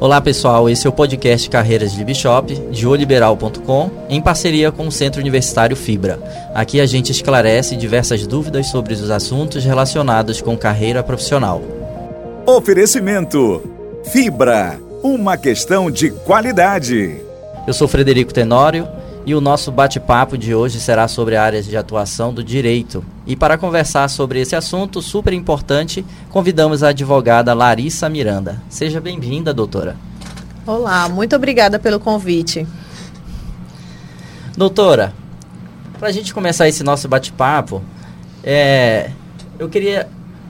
Olá pessoal, esse é o podcast Carreiras de Bishop, de oliberal.com, em parceria com o Centro Universitário Fibra. Aqui a gente esclarece diversas dúvidas sobre os assuntos relacionados com carreira profissional. Oferecimento Fibra, uma questão de qualidade. Eu sou Frederico Tenório e o nosso bate-papo de hoje será sobre áreas de atuação do direito. E para conversar sobre esse assunto super importante, convidamos a advogada Larissa Miranda. Seja bem-vinda, doutora. Olá, muito obrigada pelo convite. Doutora, para a gente começar esse nosso bate-papo, é, eu queria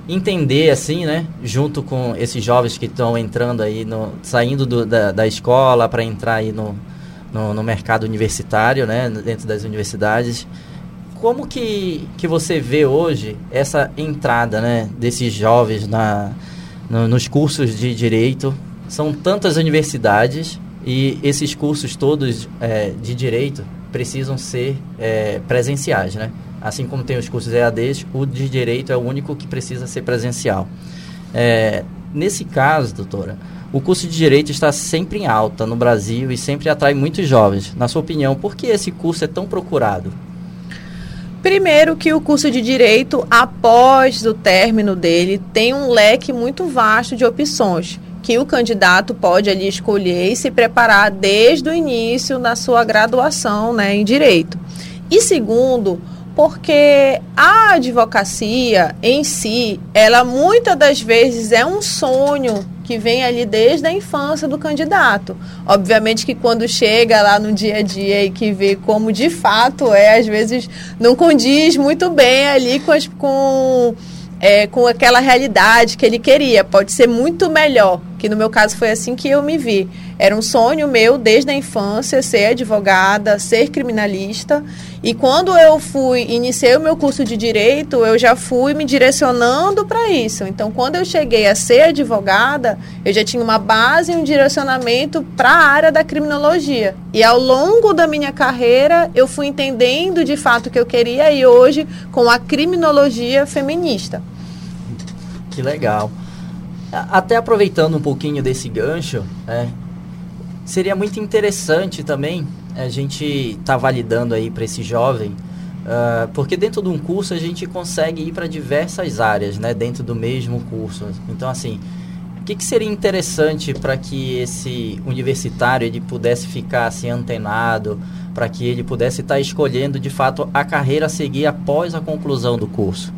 entender assim, né, junto com esses jovens que estão entrando aí, no, saindo do, da, da escola para entrar aí no, no, no, mercado universitário, né, dentro das universidades. Como que, que você vê hoje essa entrada né, desses jovens na, no, nos cursos de direito? São tantas universidades e esses cursos todos é, de direito precisam ser é, presenciais, né? Assim como tem os cursos EADs, o de direito é o único que precisa ser presencial. É, nesse caso, doutora, o curso de Direito está sempre em alta no Brasil e sempre atrai muitos jovens. Na sua opinião, por que esse curso é tão procurado? Primeiro que o curso de Direito, após o término dele, tem um leque muito vasto de opções que o candidato pode ali escolher e se preparar desde o início na sua graduação né, em Direito. E segundo, porque a advocacia em si, ela muitas das vezes é um sonho que vem ali desde a infância do candidato. Obviamente que quando chega lá no dia a dia e que vê como de fato é, às vezes não condiz muito bem ali com, as, com é, com aquela realidade que ele queria. Pode ser muito melhor, que no meu caso foi assim que eu me vi. Era um sonho meu desde a infância ser advogada, ser criminalista. E quando eu fui, iniciei o meu curso de direito, eu já fui me direcionando para isso. Então, quando eu cheguei a ser advogada, eu já tinha uma base e um direcionamento para a área da criminologia. E ao longo da minha carreira, eu fui entendendo de fato o que eu queria e hoje com a criminologia feminista. Que legal. Até aproveitando um pouquinho desse gancho, é, seria muito interessante também a gente estar tá validando aí para esse jovem, uh, porque dentro de um curso a gente consegue ir para diversas áreas, né, dentro do mesmo curso. Então, assim, o que, que seria interessante para que esse universitário ele pudesse ficar assim antenado, para que ele pudesse estar tá escolhendo de fato a carreira a seguir após a conclusão do curso?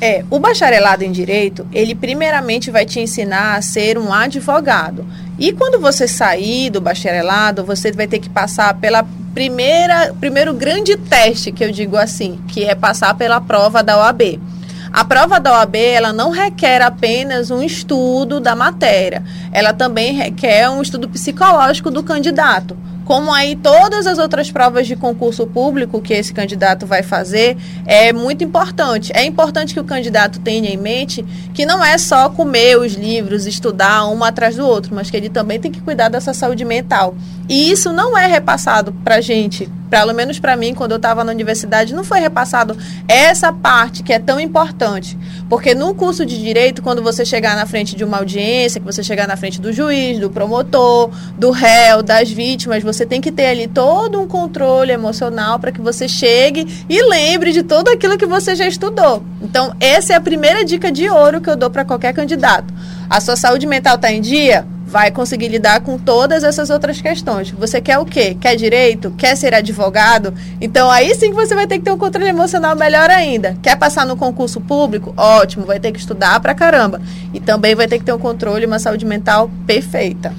É, o bacharelado em direito, ele primeiramente vai te ensinar a ser um advogado. E quando você sair do bacharelado, você vai ter que passar pela primeira, primeiro grande teste, que eu digo assim, que é passar pela prova da OAB. A prova da OAB, ela não requer apenas um estudo da matéria, ela também requer um estudo psicológico do candidato como aí todas as outras provas de concurso público que esse candidato vai fazer, é muito importante. É importante que o candidato tenha em mente que não é só comer os livros, estudar um atrás do outro, mas que ele também tem que cuidar dessa saúde mental. E isso não é repassado para gente, pelo menos para mim, quando eu estava na universidade, não foi repassado essa parte que é tão importante. Porque no curso de direito, quando você chegar na frente de uma audiência, que você chegar na frente do juiz, do promotor, do réu, das vítimas, você tem que ter ali todo um controle emocional para que você chegue e lembre de tudo aquilo que você já estudou. Então, essa é a primeira dica de ouro que eu dou para qualquer candidato. A sua saúde mental está em dia? Vai conseguir lidar com todas essas outras questões. Você quer o quê? Quer direito? Quer ser advogado? Então aí sim que você vai ter que ter um controle emocional melhor ainda. Quer passar no concurso público? Ótimo, vai ter que estudar pra caramba. E também vai ter que ter um controle e uma saúde mental perfeita.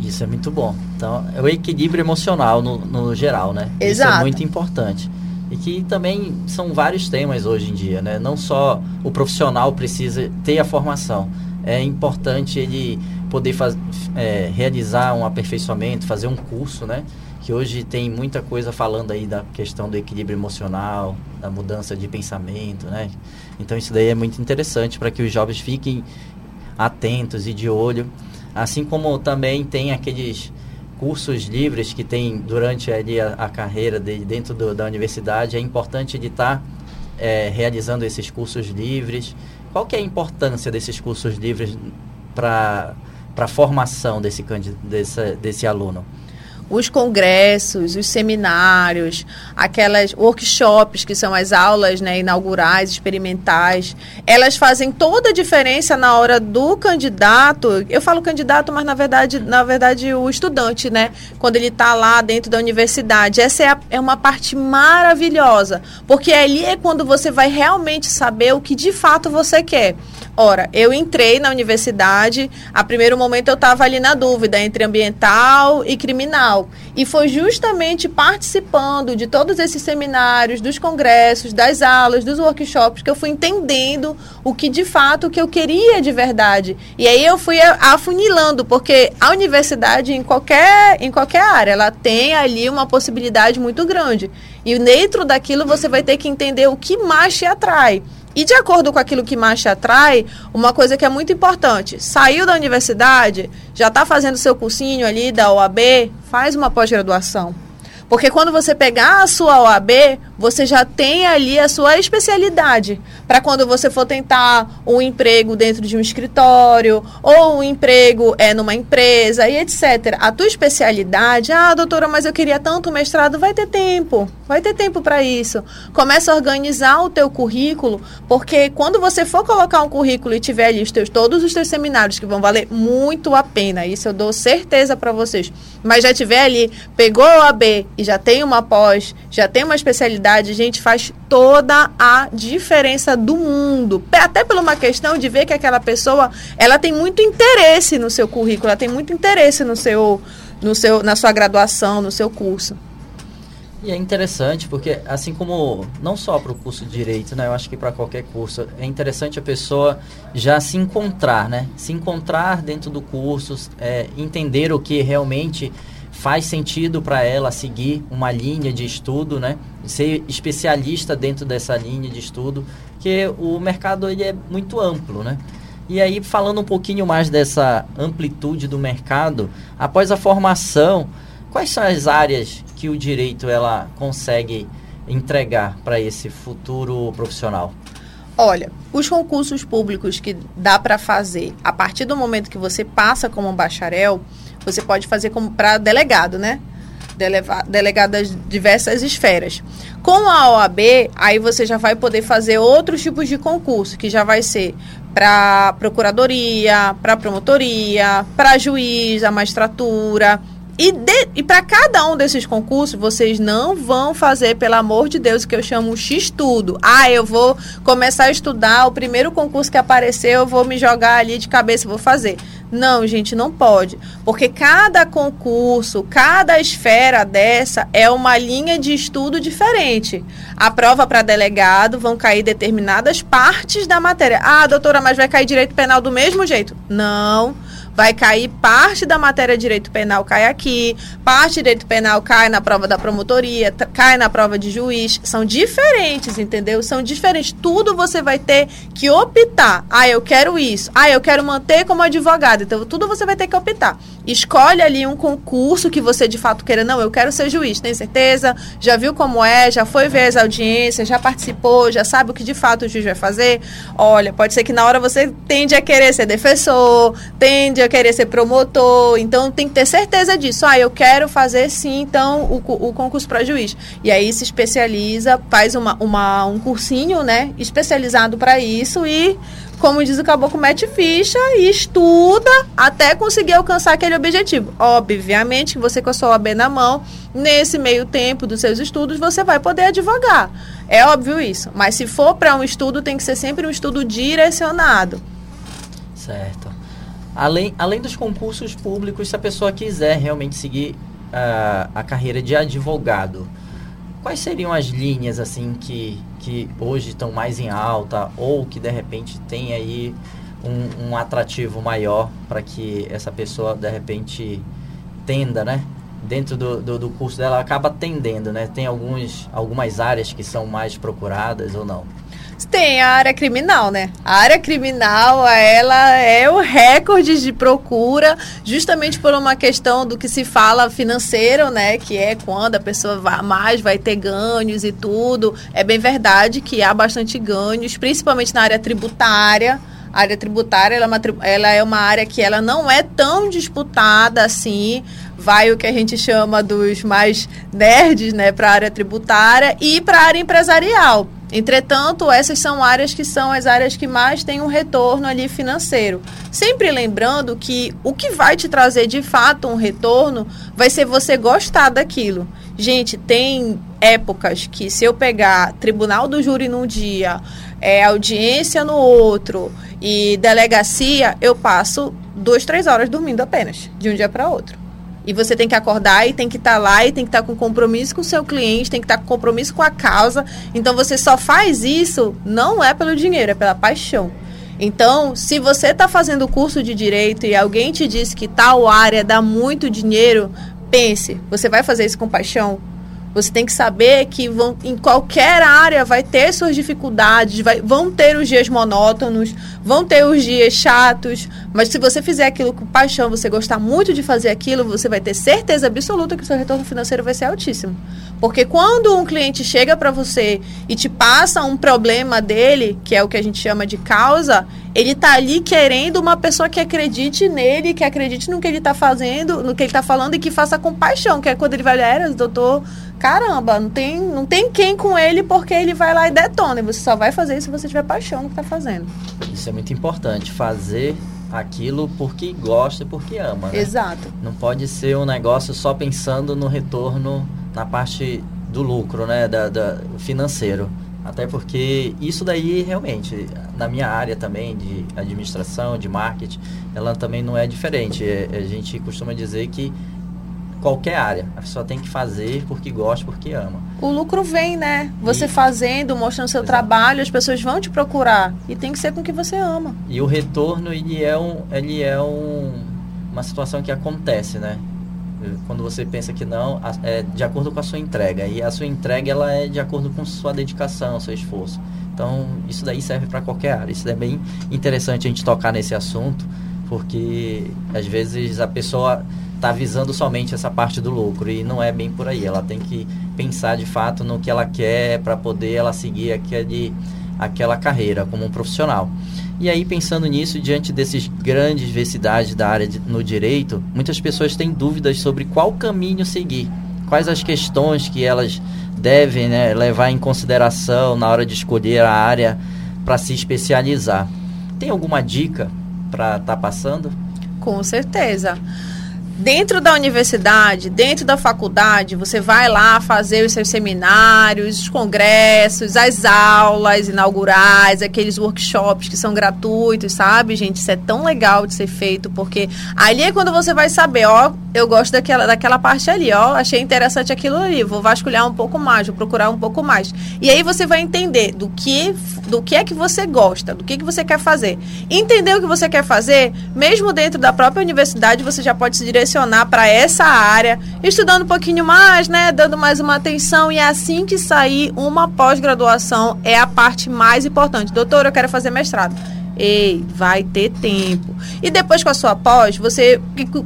Isso é muito bom. Então, é o equilíbrio emocional no, no geral, né? Exato. Isso é muito importante. E que também são vários temas hoje em dia, né? Não só o profissional precisa ter a formação. É importante ele poder faz, é, realizar um aperfeiçoamento, fazer um curso, né? Que hoje tem muita coisa falando aí da questão do equilíbrio emocional, da mudança de pensamento, né? Então isso daí é muito interessante para que os jovens fiquem atentos e de olho, assim como também tem aqueles cursos livres que tem durante ali a, a carreira de, dentro do, da universidade. É importante de estar tá, é, realizando esses cursos livres. Qual que é a importância desses cursos livres para a formação desse, desse, desse aluno? Os congressos, os seminários, aquelas workshops que são as aulas né, inaugurais, experimentais, elas fazem toda a diferença na hora do candidato. Eu falo candidato, mas na verdade, na verdade o estudante, né? Quando ele está lá dentro da universidade. Essa é, a, é uma parte maravilhosa, porque ali é quando você vai realmente saber o que de fato você quer. Ora, eu entrei na universidade, a primeiro momento eu estava ali na dúvida entre ambiental e criminal. E foi justamente participando de todos esses seminários, dos congressos, das aulas, dos workshops, que eu fui entendendo o que de fato que eu queria de verdade. E aí eu fui afunilando, porque a universidade, em qualquer, em qualquer área, ela tem ali uma possibilidade muito grande. E dentro daquilo você vai ter que entender o que mais te atrai. E de acordo com aquilo que mais te atrai, uma coisa que é muito importante, saiu da universidade, já está fazendo seu cursinho ali da OAB, faz uma pós-graduação. Porque quando você pegar a sua OAB, você já tem ali a sua especialidade para quando você for tentar um emprego dentro de um escritório ou um emprego é numa empresa e etc. A tua especialidade, ah, doutora, mas eu queria tanto mestrado, vai ter tempo. Vai ter tempo para isso. Começa a organizar o teu currículo, porque quando você for colocar um currículo e tiver ali os teus, todos os teus seminários que vão valer muito a pena, isso eu dou certeza para vocês. Mas já tiver ali, pegou a OAB e já tem uma pós, já tem uma especialidade, gente, faz toda a diferença do mundo. Até por uma questão de ver que aquela pessoa, ela tem muito interesse no seu currículo, ela tem muito interesse no seu, no seu, na sua graduação, no seu curso. E é interessante porque, assim como não só para o curso de direito, né, eu acho que para qualquer curso é interessante a pessoa já se encontrar, né, se encontrar dentro do curso, é, entender o que realmente faz sentido para ela seguir uma linha de estudo, né? Ser especialista dentro dessa linha de estudo, que o mercado ele é muito amplo, né? E aí falando um pouquinho mais dessa amplitude do mercado, após a formação, quais são as áreas que o direito ela consegue entregar para esse futuro profissional? Olha, os concursos públicos que dá para fazer a partir do momento que você passa como bacharel, você pode fazer como para delegado, né? Deleva, delegado das diversas esferas. Com a OAB, aí você já vai poder fazer outros tipos de concurso, que já vai ser para procuradoria, para promotoria, para juiz, a magistratura. E, e para cada um desses concursos, vocês não vão fazer, pelo amor de Deus, o que eu chamo X-Tudo. Ah, eu vou começar a estudar, o primeiro concurso que aparecer, eu vou me jogar ali de cabeça vou fazer. Não, gente, não pode. Porque cada concurso, cada esfera dessa é uma linha de estudo diferente. A prova para delegado vão cair determinadas partes da matéria. Ah, doutora, mas vai cair direito penal do mesmo jeito? Não vai cair parte da matéria direito penal cai aqui, parte direito penal cai na prova da promotoria, cai na prova de juiz, são diferentes, entendeu? São diferentes. Tudo você vai ter que optar. Ah, eu quero isso. Ah, eu quero manter como advogado. Então, tudo você vai ter que optar. Escolhe ali um concurso que você de fato queira. Não, eu quero ser juiz, tem certeza? Já viu como é? Já foi ver as audiências? Já participou? Já sabe o que de fato o juiz vai fazer? Olha, pode ser que na hora você tende a querer ser defensor, tende a querer ser promotor. Então tem que ter certeza disso. Ah, eu quero fazer sim, então, o, o concurso para juiz. E aí se especializa, faz uma, uma, um cursinho, né? Especializado para isso e como diz o caboclo, mete ficha e estuda até conseguir alcançar aquele objetivo. Obviamente que você com a sua OAB na mão, nesse meio tempo dos seus estudos, você vai poder advogar. É óbvio isso. Mas se for para um estudo, tem que ser sempre um estudo direcionado. Certo. Além, além dos concursos públicos, se a pessoa quiser realmente seguir uh, a carreira de advogado, quais seriam as linhas assim que, que hoje estão mais em alta ou que de repente tem aí um, um atrativo maior para que essa pessoa de repente tenda, né? Dentro do, do, do, curso dela acaba tendendo, né? Tem alguns, algumas áreas que são mais procuradas ou não? Tem a área criminal, né? A área criminal, ela é o recorde de procura, justamente por uma questão do que se fala financeiro, né? Que é quando a pessoa mais vai ter ganhos e tudo. É bem verdade que há bastante ganhos, principalmente na área tributária A área tributária ela é, uma, ela é uma área que ela não é tão disputada assim. Vai o que a gente chama dos mais nerds né, para a área tributária e para a área empresarial. Entretanto, essas são áreas que são as áreas que mais têm um retorno ali financeiro. Sempre lembrando que o que vai te trazer de fato um retorno vai ser você gostar daquilo. Gente, tem épocas que se eu pegar tribunal do júri num dia, é, audiência no outro e delegacia, eu passo duas, três horas dormindo apenas, de um dia para outro. E você tem que acordar e tem que estar tá lá e tem que estar tá com compromisso com o seu cliente, tem que estar tá com compromisso com a causa. Então você só faz isso não é pelo dinheiro, é pela paixão. Então, se você está fazendo curso de direito e alguém te diz que tal área dá muito dinheiro, pense, você vai fazer isso com paixão? Você tem que saber que vão, em qualquer área vai ter suas dificuldades, vai, vão ter os dias monótonos, vão ter os dias chatos, mas se você fizer aquilo com paixão, você gostar muito de fazer aquilo, você vai ter certeza absoluta que o seu retorno financeiro vai ser altíssimo. Porque quando um cliente chega para você e te passa um problema dele, que é o que a gente chama de causa, ele tá ali querendo uma pessoa que acredite nele, que acredite no que ele está fazendo, no que ele está falando e que faça com paixão, que é quando ele vai olhar, doutor, caramba, não tem, não tem quem com ele porque ele vai lá e detona. E você só vai fazer isso se você tiver paixão no que está fazendo. Isso é muito importante, fazer aquilo porque gosta e porque ama. Né? Exato. Não pode ser um negócio só pensando no retorno na parte do lucro, né, da, da financeiro. Até porque isso daí realmente, na minha área também de administração, de marketing, ela também não é diferente. É, a gente costuma dizer que qualquer área. A pessoa tem que fazer porque gosta, porque ama. O lucro vem, né? Você e... fazendo, mostrando seu Exato. trabalho, as pessoas vão te procurar. E tem que ser com o que você ama. E o retorno, ele é, um, ele é um, uma situação que acontece, né? Quando você pensa que não, é de acordo com a sua entrega. E a sua entrega, ela é de acordo com sua dedicação, seu esforço. Então, isso daí serve para qualquer área. Isso é bem interessante a gente tocar nesse assunto, porque às vezes a pessoa está visando somente essa parte do lucro e não é bem por aí. Ela tem que pensar de fato no que ela quer para poder ela seguir aquele, aquela carreira como um profissional. E aí, pensando nisso, diante desses grandes diversidades da área de, no direito, muitas pessoas têm dúvidas sobre qual caminho seguir, quais as questões que elas devem né, levar em consideração na hora de escolher a área para se especializar. Tem alguma dica para estar tá passando? Com certeza dentro da universidade, dentro da faculdade, você vai lá fazer os seus seminários, os congressos, as aulas inaugurais, aqueles workshops que são gratuitos, sabe, gente? Isso é tão legal de ser feito, porque ali é quando você vai saber, ó, eu gosto daquela, daquela parte ali, ó, achei interessante aquilo ali, vou vasculhar um pouco mais, vou procurar um pouco mais. E aí você vai entender do que, do que é que você gosta, do que, que você quer fazer. Entender o que você quer fazer, mesmo dentro da própria universidade, você já pode se direcionar para essa área, estudando um pouquinho mais, né, dando mais uma atenção e assim que sair uma pós-graduação é a parte mais importante. Doutor, eu quero fazer mestrado Ei, vai ter tempo. E depois com a sua pós, você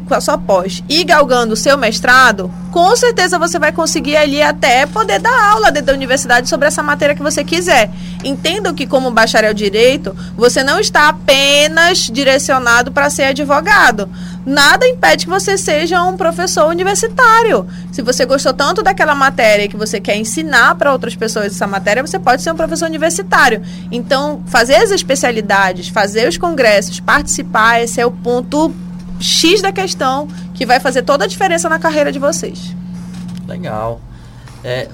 com a sua pós e galgando o seu mestrado, com certeza você vai conseguir ali até poder dar aula dentro da universidade sobre essa matéria que você quiser. Entenda que como bacharel direito, você não está apenas direcionado para ser advogado nada impede que você seja um professor universitário. Se você gostou tanto daquela matéria que você quer ensinar para outras pessoas essa matéria, você pode ser um professor universitário. Então, fazer as especialidades, fazer os congressos, participar, esse é o ponto X da questão que vai fazer toda a diferença na carreira de vocês. Legal. É,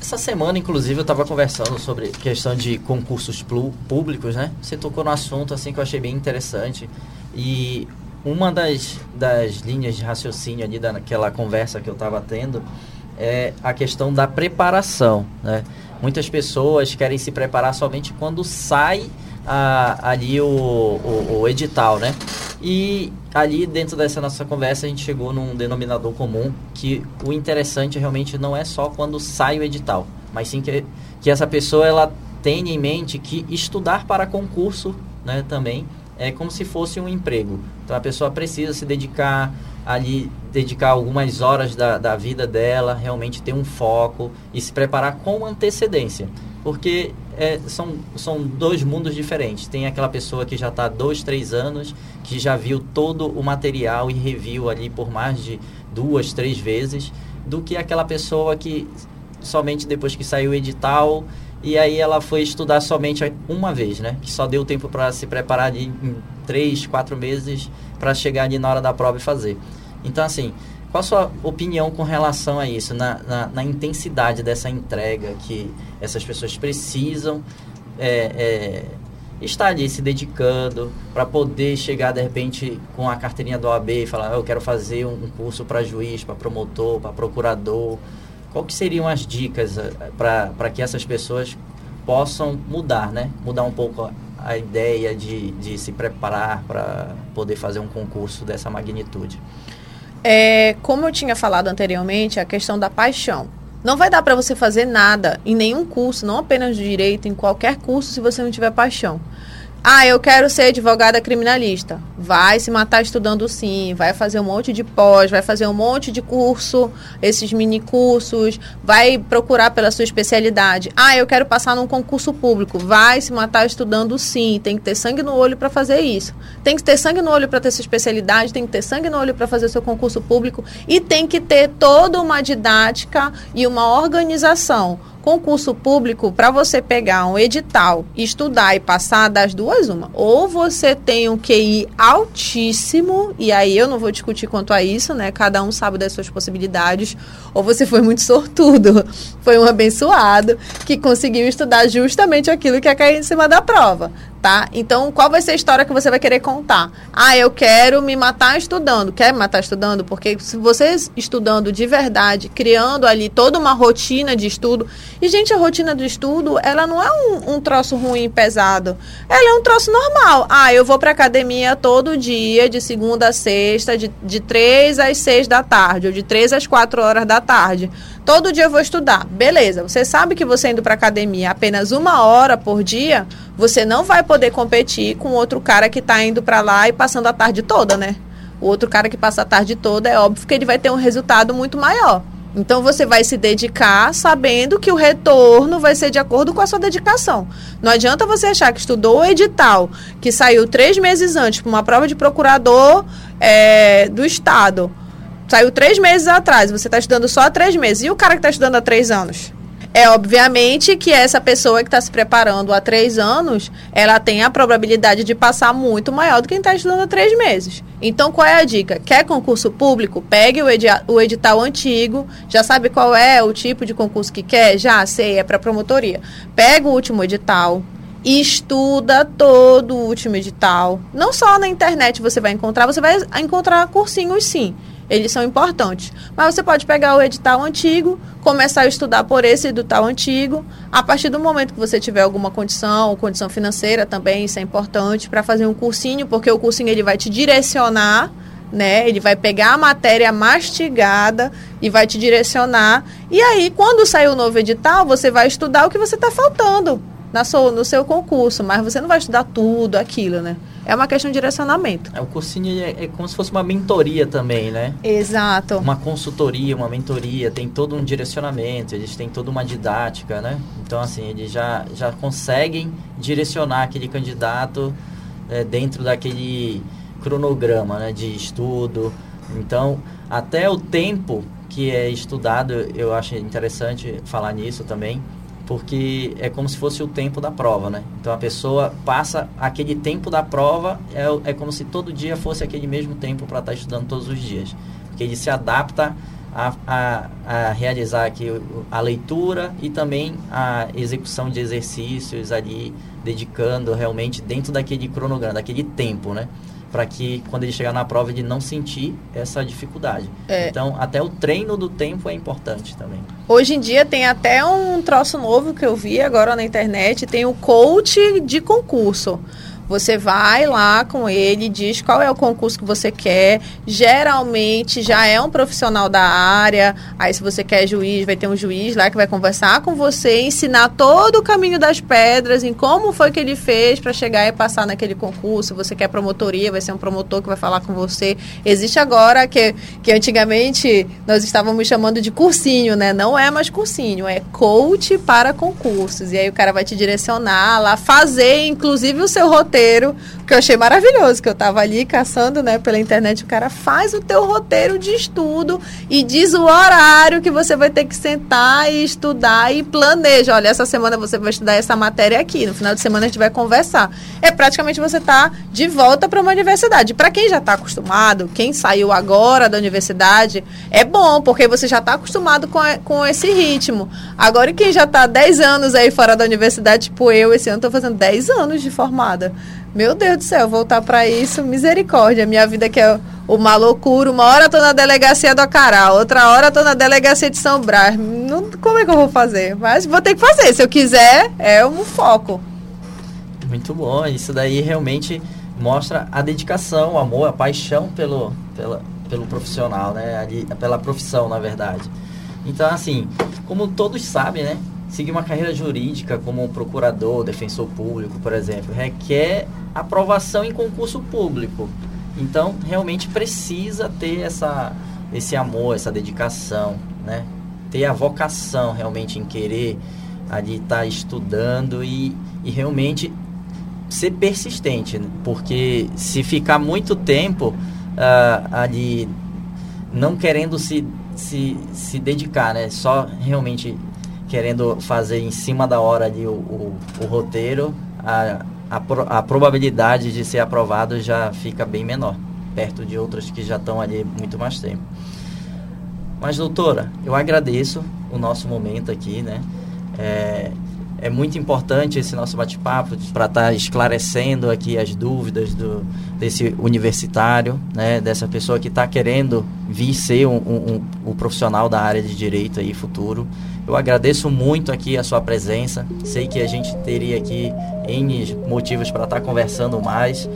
essa semana, inclusive, eu estava conversando sobre questão de concursos públicos, né? Você tocou no assunto assim que eu achei bem interessante. E uma das, das linhas de raciocínio ali daquela conversa que eu estava tendo é a questão da preparação, né? Muitas pessoas querem se preparar somente quando sai a, ali o, o, o, edital, né? E ali dentro dessa nossa conversa a gente chegou num denominador comum que o interessante realmente não é só quando sai o edital, mas sim que, que essa pessoa ela tenha em mente que estudar para concurso, né, também é como se fosse um emprego. Então a pessoa precisa se dedicar ali, dedicar algumas horas da, da vida dela, realmente ter um foco e se preparar com antecedência. Porque é, são, são dois mundos diferentes. Tem aquela pessoa que já está dois, três anos, que já viu todo o material e reviu ali por mais de duas, três vezes, do que aquela pessoa que somente depois que saiu o edital e aí ela foi estudar somente uma vez, né? Que só deu tempo para se preparar ali em três, quatro meses para chegar ali na hora da prova e fazer. Então, assim, qual a sua opinião com relação a isso, na, na, na intensidade dessa entrega que essas pessoas precisam é, é, estar ali se dedicando para poder chegar, de repente, com a carteirinha do OAB e falar, eu quero fazer um curso para juiz, para promotor, para procurador, qual que seriam as dicas eh, para que essas pessoas possam mudar, né? Mudar um pouco a ideia de, de se preparar para poder fazer um concurso dessa magnitude. É, como eu tinha falado anteriormente, a questão da paixão. Não vai dar para você fazer nada em nenhum curso, não apenas de direito, em qualquer curso, se você não tiver paixão. Ah, eu quero ser advogada criminalista. Vai se matar estudando sim, vai fazer um monte de pós, vai fazer um monte de curso, esses mini cursos, vai procurar pela sua especialidade. Ah, eu quero passar num concurso público. Vai se matar estudando sim, tem que ter sangue no olho para fazer isso. Tem que ter sangue no olho para ter sua especialidade, tem que ter sangue no olho para fazer seu concurso público e tem que ter toda uma didática e uma organização concurso público, para você pegar um edital, estudar e passar das duas, uma. Ou você tem um QI altíssimo, e aí eu não vou discutir quanto a isso, né? Cada um sabe das suas possibilidades. Ou você foi muito sortudo, foi um abençoado que conseguiu estudar justamente aquilo que é cair em cima da prova tá? Então, qual vai ser a história que você vai querer contar? Ah, eu quero me matar estudando. Quer me matar estudando? Porque se você estudando de verdade, criando ali toda uma rotina de estudo. E, gente, a rotina do estudo, ela não é um, um troço ruim, pesado. Ela é um troço normal. Ah, eu vou pra academia todo dia, de segunda a sexta, de, de 3 às 6 da tarde, ou de 3 às 4 horas da tarde. Todo dia eu vou estudar. Beleza, você sabe que você indo para academia apenas uma hora por dia, você não vai poder competir com outro cara que está indo para lá e passando a tarde toda, né? O outro cara que passa a tarde toda, é óbvio que ele vai ter um resultado muito maior. Então você vai se dedicar sabendo que o retorno vai ser de acordo com a sua dedicação. Não adianta você achar que estudou o edital, que saiu três meses antes para uma prova de procurador é, do Estado Saiu três meses atrás, você está estudando só há três meses. E o cara que está estudando há três anos? É obviamente que essa pessoa que está se preparando há três anos, ela tem a probabilidade de passar muito maior do que quem está estudando há três meses. Então, qual é a dica? Quer concurso público? Pegue o, o edital antigo. Já sabe qual é o tipo de concurso que quer? Já sei, é para promotoria. Pega o último edital, estuda todo o último edital. Não só na internet você vai encontrar, você vai encontrar cursinhos sim eles são importantes. Mas você pode pegar o edital antigo, começar a estudar por esse edital antigo. A partir do momento que você tiver alguma condição, ou condição financeira também, isso é importante, para fazer um cursinho, porque o cursinho ele vai te direcionar, né? Ele vai pegar a matéria mastigada e vai te direcionar. E aí, quando sair o novo edital, você vai estudar o que você está faltando na sua, no seu concurso, mas você não vai estudar tudo aquilo, né? É uma questão de direcionamento. É, o cursinho é, é, como se fosse uma mentoria também, né? Exato. Uma consultoria, uma mentoria, tem todo um direcionamento, eles têm toda uma didática, né? Então, assim, eles já, já conseguem direcionar aquele candidato é, dentro daquele cronograma né, de estudo. Então, até o tempo que é estudado, eu acho interessante falar nisso também porque é como se fosse o tempo da prova, né? Então a pessoa passa aquele tempo da prova, é, é como se todo dia fosse aquele mesmo tempo para estar tá estudando todos os dias. Porque ele se adapta a, a, a, realizar aqui a leitura e também a execução de exercícios ali, dedicando realmente dentro daquele cronograma, daquele tempo, né? Para que quando ele chegar na prova ele não sentir essa dificuldade. É. Então, até o treino do tempo é importante também. Hoje em dia tem até um troço novo que eu vi agora na internet, tem o coach de concurso. Você vai lá com ele, diz qual é o concurso que você quer. Geralmente já é um profissional da área. Aí, se você quer juiz, vai ter um juiz lá que vai conversar com você, ensinar todo o caminho das pedras, em como foi que ele fez para chegar e passar naquele concurso. Se você quer promotoria, vai ser um promotor que vai falar com você. Existe agora que, que antigamente nós estávamos chamando de cursinho, né? Não é mais cursinho, é coach para concursos. E aí o cara vai te direcionar lá, fazer inclusive o seu roteiro, que eu achei maravilhoso, que eu estava ali caçando, né, pela internet, o cara faz o teu roteiro de estudo e diz o horário que você vai ter que sentar e estudar e planeja. Olha, essa semana você vai estudar essa matéria aqui, no final de semana a gente vai conversar. É praticamente você tá de volta para uma universidade. Para quem já está acostumado, quem saiu agora da universidade, é bom, porque você já está acostumado com, com esse ritmo. Agora, quem já está 10 anos aí fora da universidade, tipo eu, esse ano estou fazendo 10 anos de formada. Meu Deus do céu, voltar para isso, misericórdia. Minha vida que é uma loucura. Uma hora estou na delegacia do Acará, outra hora estou na delegacia de São Brás. Não, como é que eu vou fazer? Mas vou ter que fazer. Se eu quiser, é um foco. Muito bom. Isso daí realmente mostra a dedicação, o amor, a paixão pelo, pela, pelo profissional, né? Ali, pela profissão, na verdade. Então, assim, como todos sabem, né? Seguir uma carreira jurídica como um procurador, defensor público, por exemplo, requer aprovação em concurso público. Então, realmente precisa ter essa, esse amor, essa dedicação, né? Ter a vocação realmente em querer ali estar tá estudando e, e realmente ser persistente, porque se ficar muito tempo uh, ali não querendo se, se, se dedicar, né? Só realmente querendo fazer em cima da hora ali o, o, o roteiro, a, a, pro, a probabilidade de ser aprovado já fica bem menor, perto de outras que já estão ali muito mais tempo. Mas, doutora, eu agradeço o nosso momento aqui, né? É, é muito importante esse nosso bate-papo para estar tá esclarecendo aqui as dúvidas do, desse universitário, né, dessa pessoa que está querendo vir ser um, um, um, um, profissional da área de direito aí futuro. Eu agradeço muito aqui a sua presença. Sei que a gente teria aqui N motivos para estar tá conversando mais,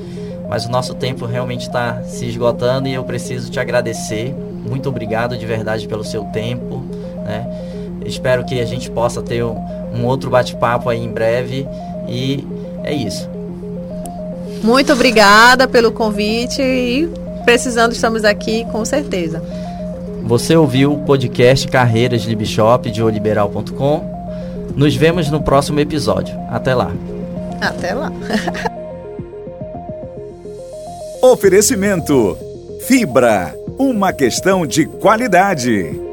mas o nosso tempo realmente está se esgotando e eu preciso te agradecer. Muito obrigado de verdade pelo seu tempo. Né? Espero que a gente possa ter um, um outro bate-papo aí em breve. E é isso. Muito obrigada pelo convite e precisando estamos aqui com certeza. Você ouviu o podcast Carreiras de Bishop de oliberal.com. Nos vemos no próximo episódio. Até lá. Até lá. Oferecimento Fibra, uma questão de qualidade.